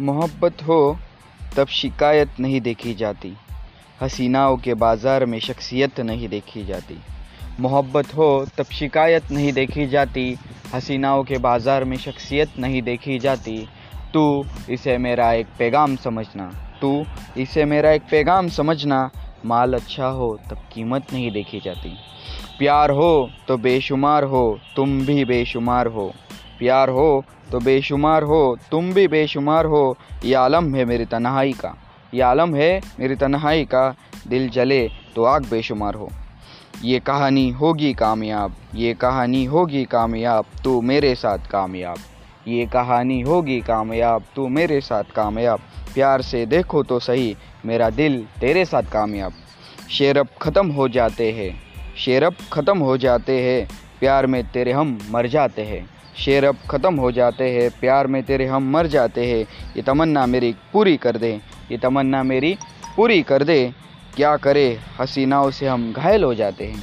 मोहब्बत हो, तब शिकायत नहीं देखी जाती। हसीनाओं के बाज़ार में शख्सियत नहीं देखी जाती। मोहब्बत हो, तब शिकायत नहीं देखी जाती। हसीनाओं के बाज़ार में शख्सियत नहीं देखी जाती। तू इसे मेरा एक पैगाम समझना। तू इसे मेरा एक पैगाम समझना। माल अच्छा हो, तब कीमत नहीं देखी जाती। प्यार हो तो बेशुमार हो। तुम भी बेशुमार हो। प्यार हो तो बेशुमार हो, तुम भी बेशुमार हो। ये आलम है मेरी तन्हाई का। ये आलम है मेरी तन्हाई का। दिल जले तो आग बेशुमार हो। ये कहानी होगी कामयाब। ये कहानी होगी कामयाब, तू मेरे साथ कामयाब। ये कहानी होगी कामयाब, तू मेरे साथ कामयाब। प्यार से देखो तो सही, मेरा दिल तेरे साथ कामयाब। शेर अब ख़त्म हो जाते हैं। शेर अब ख़त्म हो जाते हैं। प्यार में तेरे हम मर जाते हैं। शेर अब ख़त्म हो जाते हैं, प्यार में तेरे हम मर जाते हैं। ये तमन्ना मेरी पूरी कर दे, ये तमन्ना मेरी पूरी कर दे। क्या करे, हसीनाओं से हम घायल हो जाते हैं।